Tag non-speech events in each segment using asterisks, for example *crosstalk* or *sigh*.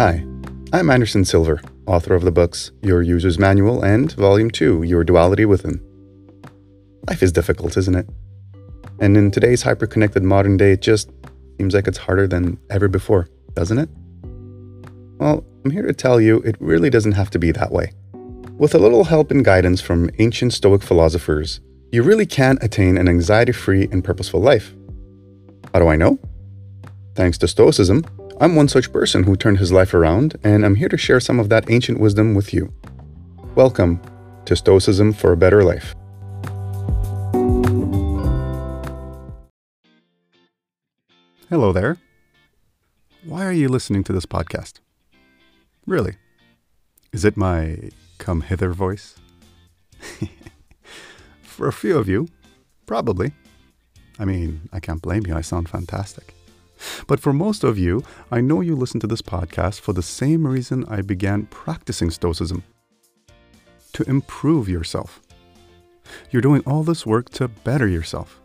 Hi, I'm Anderson Silver, author of the books Your User's Manual and Volume 2 Your Duality Within. Life is difficult, isn't it? And in today's hyper-connected modern day, it just seems like it's harder than ever before, doesn't it? Well, I'm here to tell you it really doesn't have to be that way. With a little help and guidance from ancient Stoic philosophers, you really can attain an anxiety free and purposeful life. How do I know? Thanks to Stoicism, I'm one such person who turned his life around, and I'm here to share some of that ancient wisdom with you. Welcome to Stoicism for a Better Life. Hello there. Why are you listening to this podcast? Really? Is it my come hither voice? *laughs* For a few of you, probably. I mean, I can't blame you, I sound fantastic. But for most of you, I know you listen to this podcast for the same reason I began practicing Stoicism to improve yourself. You're doing all this work to better yourself.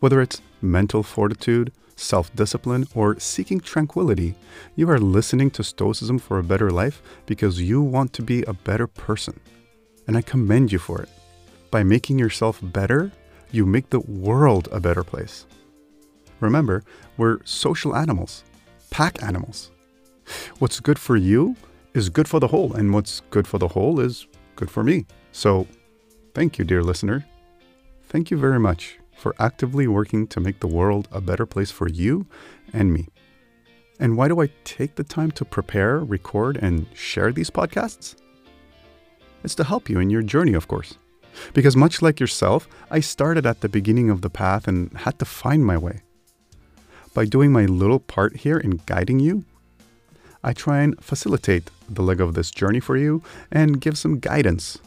Whether it's mental fortitude, self discipline, or seeking tranquility, you are listening to Stoicism for a better life because you want to be a better person. And I commend you for it. By making yourself better, you make the world a better place. Remember, we're social animals, pack animals. What's good for you is good for the whole, and what's good for the whole is good for me. So, thank you, dear listener. Thank you very much for actively working to make the world a better place for you and me. And why do I take the time to prepare, record, and share these podcasts? It's to help you in your journey, of course. Because much like yourself, I started at the beginning of the path and had to find my way. By doing my little part here in guiding you, I try and facilitate the leg of this journey for you and give some guidance.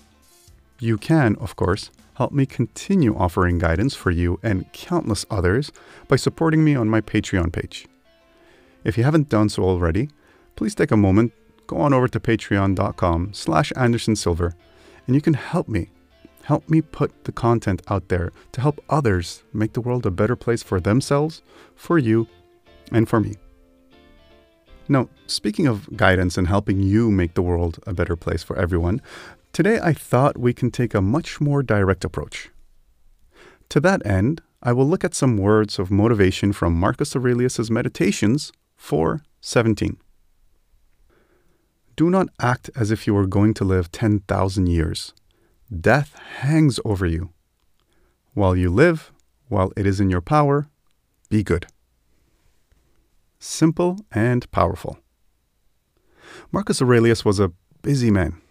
You can, of course, help me continue offering guidance for you and countless others by supporting me on my Patreon page. If you haven't done so already, please take a moment, go on over to patreon.com slash andersonsilver, and you can help me Help me put the content out there to help others make the world a better place for themselves, for you, and for me. Now, speaking of guidance and helping you make the world a better place for everyone, today I thought we can take a much more direct approach. To that end, I will look at some words of motivation from Marcus Aurelius' Meditations 4:17. Do not act as if you were going to live 10,000 years Death hangs over you. While you live, while it is in your power, be good. Simple and powerful. Marcus Aurelius was a busy man.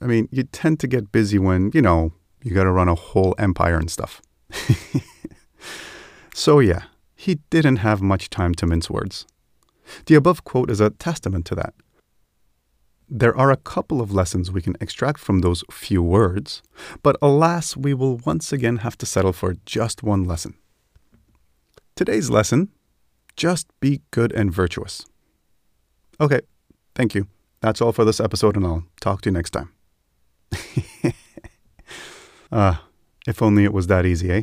I mean, you tend to get busy when, you know, you got to run a whole empire and stuff. *laughs* so, yeah, he didn't have much time to mince words. The above quote is a testament to that. There are a couple of lessons we can extract from those few words, but alas, we will once again have to settle for just one lesson. Today's lesson just be good and virtuous. Okay, thank you. That's all for this episode, and I'll talk to you next time. *laughs* Ah, uh, if only it was that easy, eh?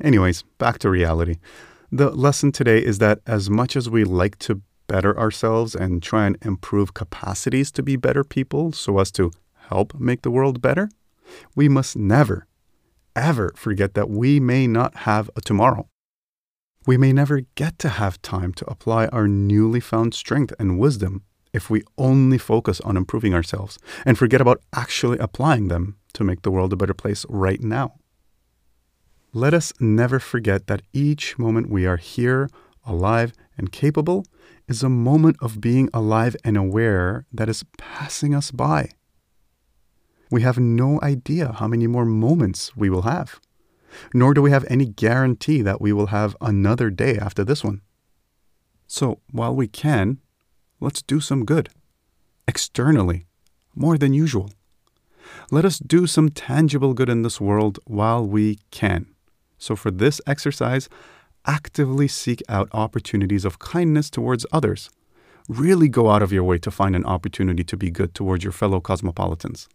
Anyways, back to reality. The lesson today is that as much as we like to better ourselves and try and improve capacities to be better people so as to help make the world better, we must never, ever forget that we may not have a tomorrow. We may never get to have time to apply our newly found strength and wisdom if we only focus on improving ourselves and forget about actually applying them to make the world a better place right now. Let us never forget that each moment we are here, alive, and capable is a moment of being alive and aware that is passing us by. We have no idea how many more moments we will have, nor do we have any guarantee that we will have another day after this one. So, while we can, let's do some good, externally, more than usual. Let us do some tangible good in this world while we can. So, for this exercise, actively seek out opportunities of kindness towards others. Really go out of your way to find an opportunity to be good towards your fellow cosmopolitans.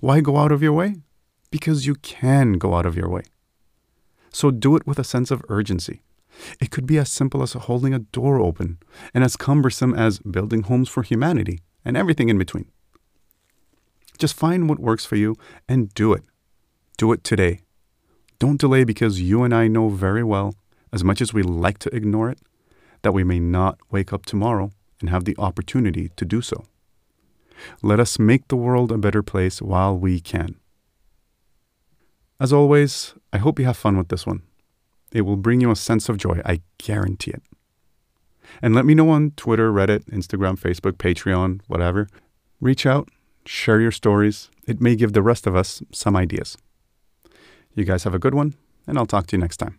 Why go out of your way? Because you can go out of your way. So do it with a sense of urgency. It could be as simple as holding a door open and as cumbersome as building homes for humanity and everything in between. Just find what works for you and do it. Do it today. Don't delay because you and I know very well, as much as we like to ignore it, that we may not wake up tomorrow and have the opportunity to do so. Let us make the world a better place while we can. As always, I hope you have fun with this one. It will bring you a sense of joy, I guarantee it. And let me know on Twitter, Reddit, Instagram, Facebook, Patreon, whatever. Reach out, share your stories. It may give the rest of us some ideas. You guys have a good one, and I'll talk to you next time.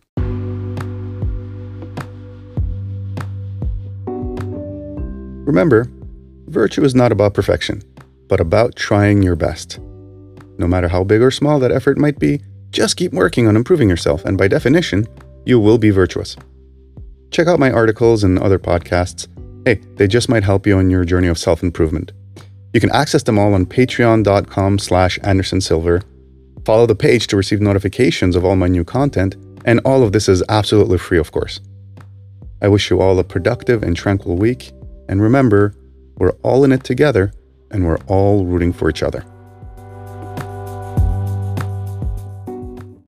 Remember, virtue is not about perfection, but about trying your best. No matter how big or small that effort might be, just keep working on improving yourself, and by definition, you will be virtuous. Check out my articles and other podcasts. Hey, they just might help you on your journey of self-improvement. You can access them all on patreon.com slash andersonsilver. Follow the page to receive notifications of all my new content, and all of this is absolutely free, of course. I wish you all a productive and tranquil week, and remember, we're all in it together, and we're all rooting for each other.